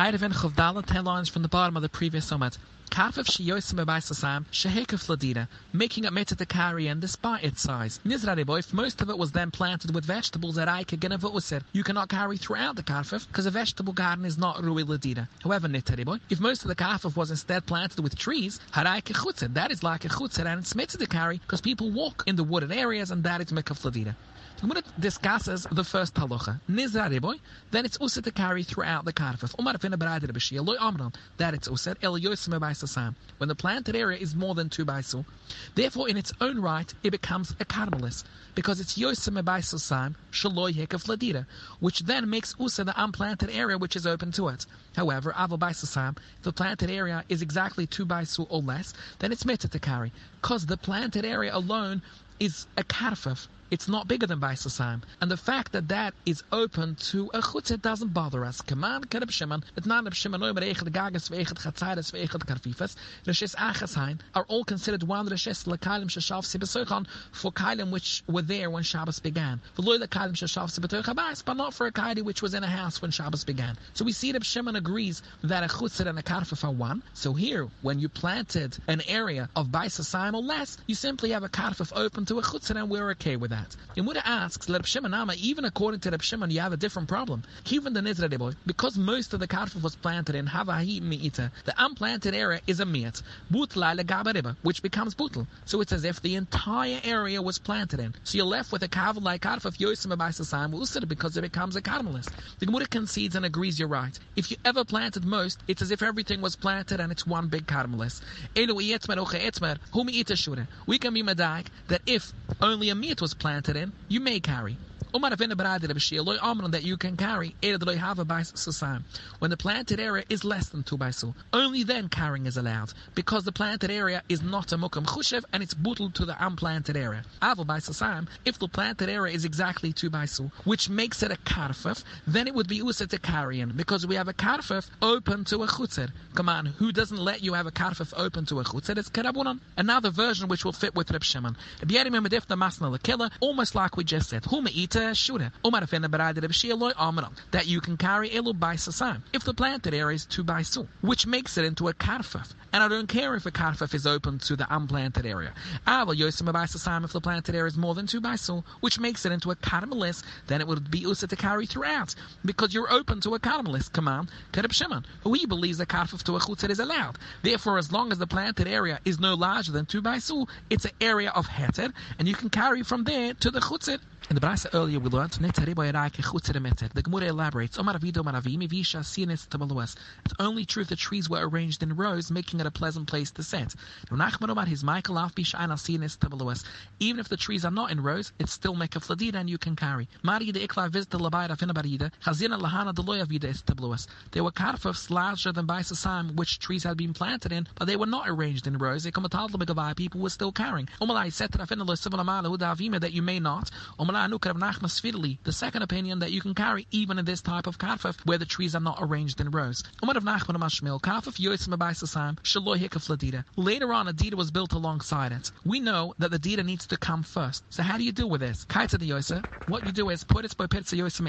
Eirevin Chavdala, 10 lines from the bottom of the previous summit. Kafif sheyosim ebaisasam shehekef ladina, making it meta to carry in despite its size. Nizraribo, if most of it was then planted with vegetables at Aika Genevusir, you cannot carry throughout the kafif because a vegetable garden is not rui ladina. However, Nitaribo, if most of the kafif was instead planted with trees, haraika chutzir, that is like a chutzir and it's meta to carry because people walk in the wooded areas and that is mekaf ladina. The Gemara discusses the first halacha. Then it's used to carry throughout the karfif. Umar loy. That it's used el yosim b'aisasam. When the planted area is more than two baisu, therefore in its own right it becomes a carmelis because it's yosim b'aisasam shaloy hekaf ladira, which then makes usa the unplanted area which is open to it. However, avo baisasam, if the planted area is exactly two baisu or less, then it's meted to carry because the planted area alone is a karfif it's not bigger than Baisasam. And the fact that that is open to a chutz, doesn't bother us. Kaman, Kereb Shimon, it's not Reb Shimon, no, Berechet Gagas, Veichet Chatzaides, Veichet Karfifes, Reshes Achashain, are all considered one Reshes Lekalim Shashav Sibesochon for Kailim which were there when Shabbos began. Loy Lekalim Shashav Sibetoch but not for a Kaili which was in a house when Shabbos began. So we see Reb Shimon agrees that a chutz and a karfif are one. So here, when you planted an area of Baisasam or less, you simply have a karfif open to a chutz and we're okay with that that. Yemura asks, Reb Shimon Nama, even according to Reb Shimon, you have a different problem. Even the Nizra because most of the karfif was planted in Havahi Mi'ita, the unplanted area is a mi'at, butla legabariba, which becomes butel. So it's as if the entire area was planted in. So you're left with a kaval like karfif yosim abaisasam usir because it becomes a carmelist. The Gemara concedes and agrees you're right. If you ever planted most, it's as if everything was planted and it's one big carmelist. We can be medaik that if only a meat was planted, planted in, you may carry. Loy that you can carry Ered have a Sasam. When the planted area is less than two baisu, only then carrying is allowed, because the planted area is not a mukam chushev and it's bootled to the unplanted area. If the planted area is exactly two baisu, which makes it a karfef, then it would be usa to carry in, because we have a karfef open to a chutzer. Come on, who doesn't let you have a karfef open to a chutzer? It's karabunan. Another version which will fit with Reb Shimon. Almost like we just said. Huma shura. Umar that you can carry elu by sasam if the planted area is two by which makes it into a karfaf. And I don't care if a karfaf is open to the unplanted area. Aval yosim by sasam if the planted area is more than two by which makes it into a karmelis, then it would be usa to carry throughout because you're open to a karmelis command. Kereb Shimon, who he believes the karfaf to a chutzet is allowed. Therefore, as long as the planted area is no larger than two by it's an area of heter, and you can carry from there to the chutzet. In the Brasa earlier we learned The Gemara elaborates. It's only true if the trees were arranged in rows, making it a pleasant place to sit. Even if the trees are not in rows, it's still make a fladida and you can carry. There were karfafs larger than Baisasam, which trees had been planted in, but they were not arranged in rows. People were still carrying. That you may not. The second opinion that you can carry even in this type of karfaf where the trees are not arranged in rows. Later on, a dita was built alongside it. We know that the dita needs to come first. So how do you deal with this? What you do is put it by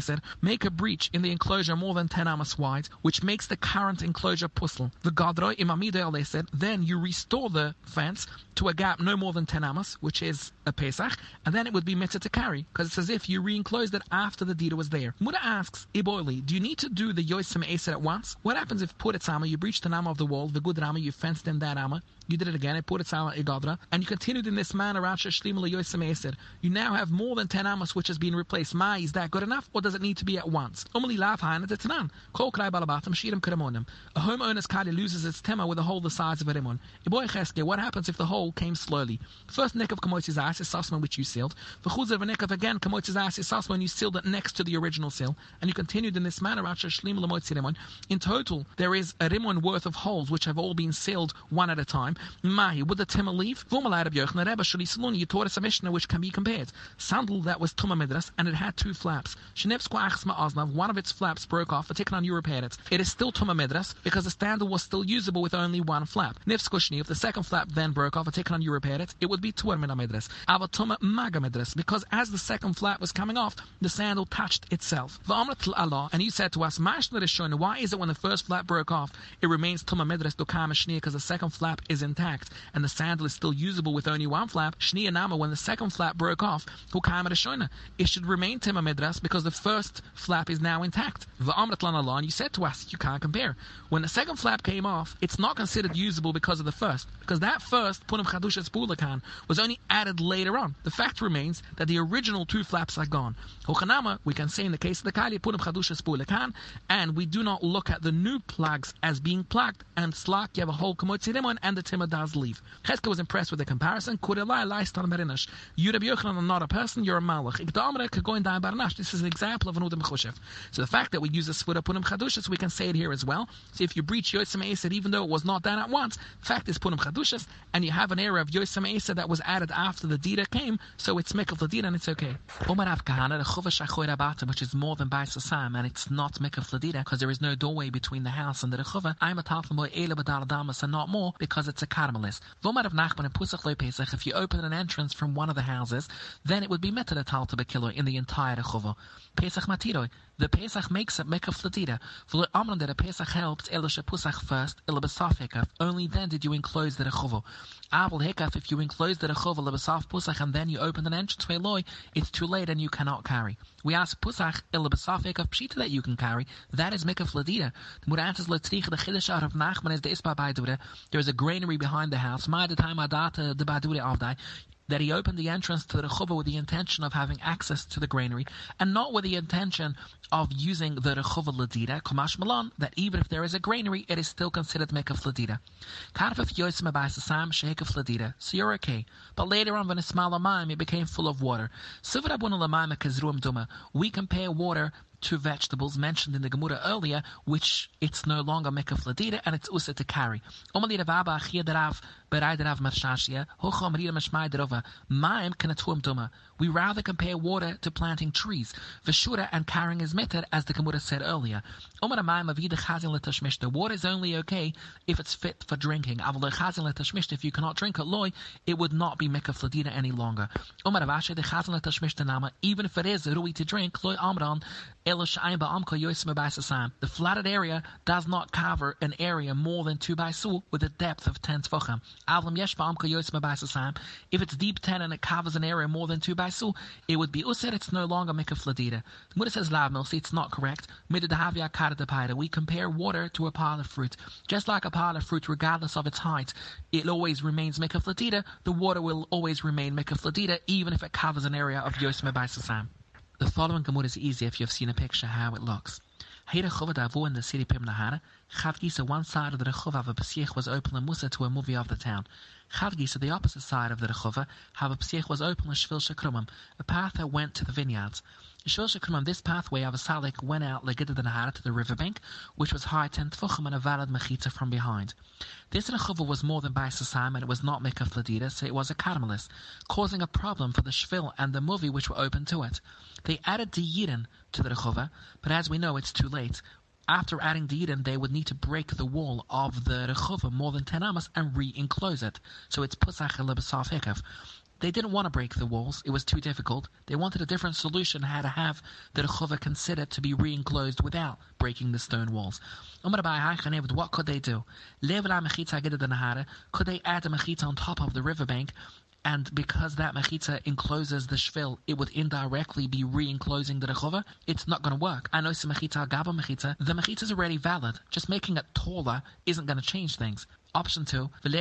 said, make a breach in the enclosure more than 10 amas wide, which makes the current enclosure puzzle. The gadro imamidel they said, then you restore the fence to a gap no more than 10 amas, which is a pesach, and then it would be mitzvah to carry because it's as if you re-enclosed it after the dita was there. Muda asks, Iboili, do you need to do the Yosem Eser at once? What happens if Puretzama, you breach the Nama of the wall, the good Rama, you fenced in that Rama, you did it again, I put it Puretzama Igadra, and you continued in this manner, You now have more than 10 Amos which has been replaced. Ma, is that good enough, or does it need to be at once? A homeowner's Kali loses its tema with a hole the size of a rimon. What happens if the hole came slowly? First neck of Kamoti's ass is Sussman which you sealed. Of a neck of again Kamoti's ass is Sussman you sealed it next to the original seal, and you continued in this manner, in total, there is a rimon worth of holes which have all been sealed one at a time. Time. Mahi, would the timah leave? Vumalai Rabbi Yochanan Rebbe Shali Saluni, you taught us a Mishnah which can be compared. Sandal that was Tuma Midras and it had two flaps. Shnevsko Achsma Oznav, one of its flaps broke off, taken on you repaired it. It is still Tuma Midras because the sandal was still usable with only one flap. Nivsko Shni, if the second flap then broke off, taken on you repaired it, it would be Tuar Mina Midras. Ava Tuma Maga Midras, because as the second flap was coming off, the sandal touched itself. Allah, and you said to us, why is it when the first flap broke off, it remains Tuma Midras Dokama Shnia because the second flap is intact and the sandal is still usable with only one flap? Shnia Nama, when the second flap broke off, it should remain Tima Midras because the first flap is now intact. And you said to us, you can't compare. When the second flap came off, it's not considered usable because of the first, because that first Punim Chadushas Bulakan was only added later on. The fact remains that the original two flaps are gone. Hochanama, we can say in the case of the Kali Punim Chadushas Bulakan, and we do not look at the new plugs as being plugged, and Slak, you have a whole Kamotzirimon, and the Timah does leave. Cheska was impressed with the comparison. Kudelai Laistan Merinash. You, Rabbi Yochanan, are not a person, you're a Malach. This is an example of an Udam Choshev. So the fact that we use the Svura Punim Chadushas, we can say it here as well. So if you breach Yosem Eser, even though it was not done at once, the fact is Punim Chadushas, and you have an era of Yosem Eser that was added after the Dita came, so it's Mikkel Ladina and it's okay. The which is more than by Sasam, and it's not Mikkel Ladina because there is no doorway between the house and the Rechuva. I'm a Talfam Ele Badaladamas and not more because it's a Karmelis. Vomar of Nachman and Pusach Loy Pesach, if you open an entrance from one of the houses, then it would be Metal Talta Bekilo in the entire Rechuva. Pesach Matiroi, the Pesach makes it Mekaf Ladida. For the Amran that a Pesach helps Elisha Pusach first, Ilabasaf Hekaf. Only then did you enclose the Rechuva. Abel Hekaf, if you enclose the Rechuva, Ilabasaf Pusach, and then you open an entrance to Eloi, it's too late and you cannot carry. We ask Pusach, Ilabasaf Hekaf Pshita that you can carry. That is Mekaf Ladida. The Murantas Latrich, the Chiddush of Nachman is the Ispa Baidure. There is a granary behind the house. That he opened the entrance to the Rechuva with the intention of having access to the granary, and not with the intention of using the Rechuva Ladida, Kamash Malan, that even if there is a granary, it is still considered Mekaf Ladida. So you're okay. But later on, when it's Malamaim, it became full of water. We compare water to vegetables mentioned in the Gemara earlier, which it's no longer mekaf ladira and it's usa to carry. We rather compare water to planting trees. Veshura and carrying is meted, as the Gemara said earlier. The water is only okay if it's fit for drinking. If you cannot drink it, loy, it would not be mekaf ladira any longer. Even if it is rui to drink, loy amran, the flooded area does not cover an area more than 2 by su with a depth of 10 tfachim. If it's deep 10 and it covers an area more than 2 by su, it would be oh, usir, it's no longer mikaf ladida. The Muda says lavmil, see it's not correct. We compare water to a pile of fruit. Just like a pile of fruit, regardless of its height, it always remains mikaf ladida, the water will always remain mikaf ladida, even if it covers an area of yosma by sasam. The following Gemara is easy if you've seen a picture how it looks. Here Chova Davo in the city Pim Nahara, Chavgisa one side of the Rechova of Psiech was open and Musa to a movie of the town. Chavgisa the opposite side of the Rechova, have a Psiech was open and Shvil Shakrumim, a path that went to the vineyards. Shvil on this pathway of a Salik went out Legida the Nahara to the riverbank, which was high ten tfuchim and a valid mechitza from behind. This Rechova was more than by Sasam and it was not Mikaf Ladida, so it was a Carmelis, causing a problem for the Shvil and the movie which were open to it. They added the Yidden to the Rechova, but as we know, it's too late. After adding the Yidden, they would need to break the wall of the Rechova more than 10 amas and re-enclose it. So it's Pusach Elebesaf Hekav. They didn't want to break the walls. It was too difficult. They wanted a different solution how to have the Rechova considered to be re-enclosed without breaking the stone walls. What could they do? Could they add a mechita on top of the riverbank and because that mechitza encloses the shvil, it would indirectly be re-enclosing the rechova. It's not going to work. I know some mechitza, gaba mechitza. The mechitza is already valid. Just making it taller isn't going to change things. Option two, where the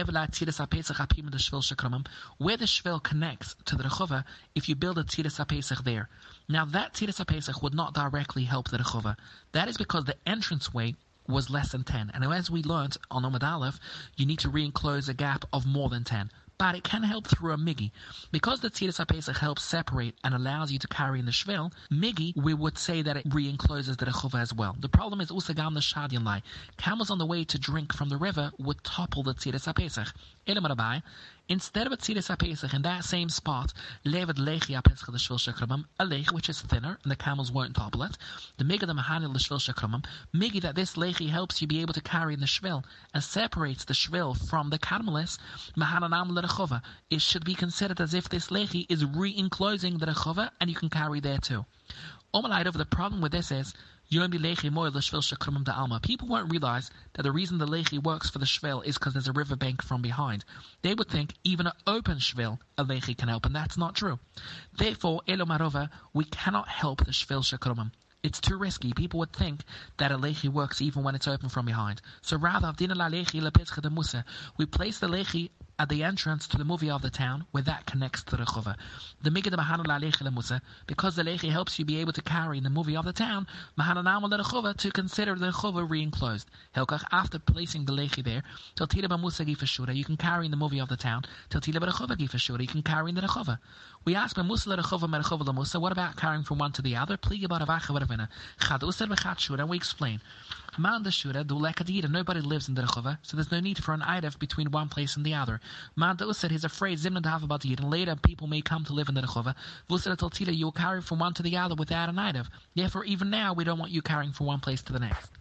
shvil connects to the rechova, if you build a tziris apesach there. Now that tziris apesach would not directly help the rechova. That is because the entranceway was less than 10. And as we learned on Omad Aleph, you need to re-enclose a gap of more than 10. But it can help through a migi. Because the Tziris HaPesach helps separate and allows you to carry in the Shvel, migi, we would say that it re-encloses the Rechova as well. The problem is Usagam the Shadyan Lai. Camels on the way to drink from the river would topple the Tziris HaPesach. Elam Instead of a tziris pesach in that same spot, levad lechi the shvil shekramim, a lech which is thinner and the camels weren't topple it. The mega the mahanil the shvil shekramim, migi that this lechi helps you be able to carry in the shvil and separates the shvil from the camelis, mahananam lerechova. It should be considered as if this lechi is re-enclosing the rechova and you can carry there too. Omalaydov, the problem with this is People won't realize that the reason the lechi works for the shvel is because there's a riverbank from behind. They would think even an open shvel a lechi can help, and that's not true. Therefore, elomarova, we cannot help the shvel shekrumim. It's too risky. People would think that a lechi works even when it's open from behind. So rather, we place the lechi at the entrance to the movie of the town, where that connects to the chova. The migad lechi because the lechi helps you be able to carry in the movie of the town, chova to consider the chova re-enclosed. Helkach, after placing the lechi there, tiltila b'musa gifashura, you can carry in the movie of the town, tiltila b'rechova gifashura, you can carry in the rechova. We ask b'musa l'rechova merechova l'musa, what about carrying from one to the other? Pligi baravacha whatever. Chad usar b'chat shura, and we explain. Man the shura do lekadira, nobody lives in the rechova, so there's no need for an idav between one place and the other. Man said he's afraid Zimna to have about Yid, and later people may come to live in the Rechova. Vusra Tila, you will carry from one to the other without an item. Therefore, even now, we don't want you carrying from one place to the next.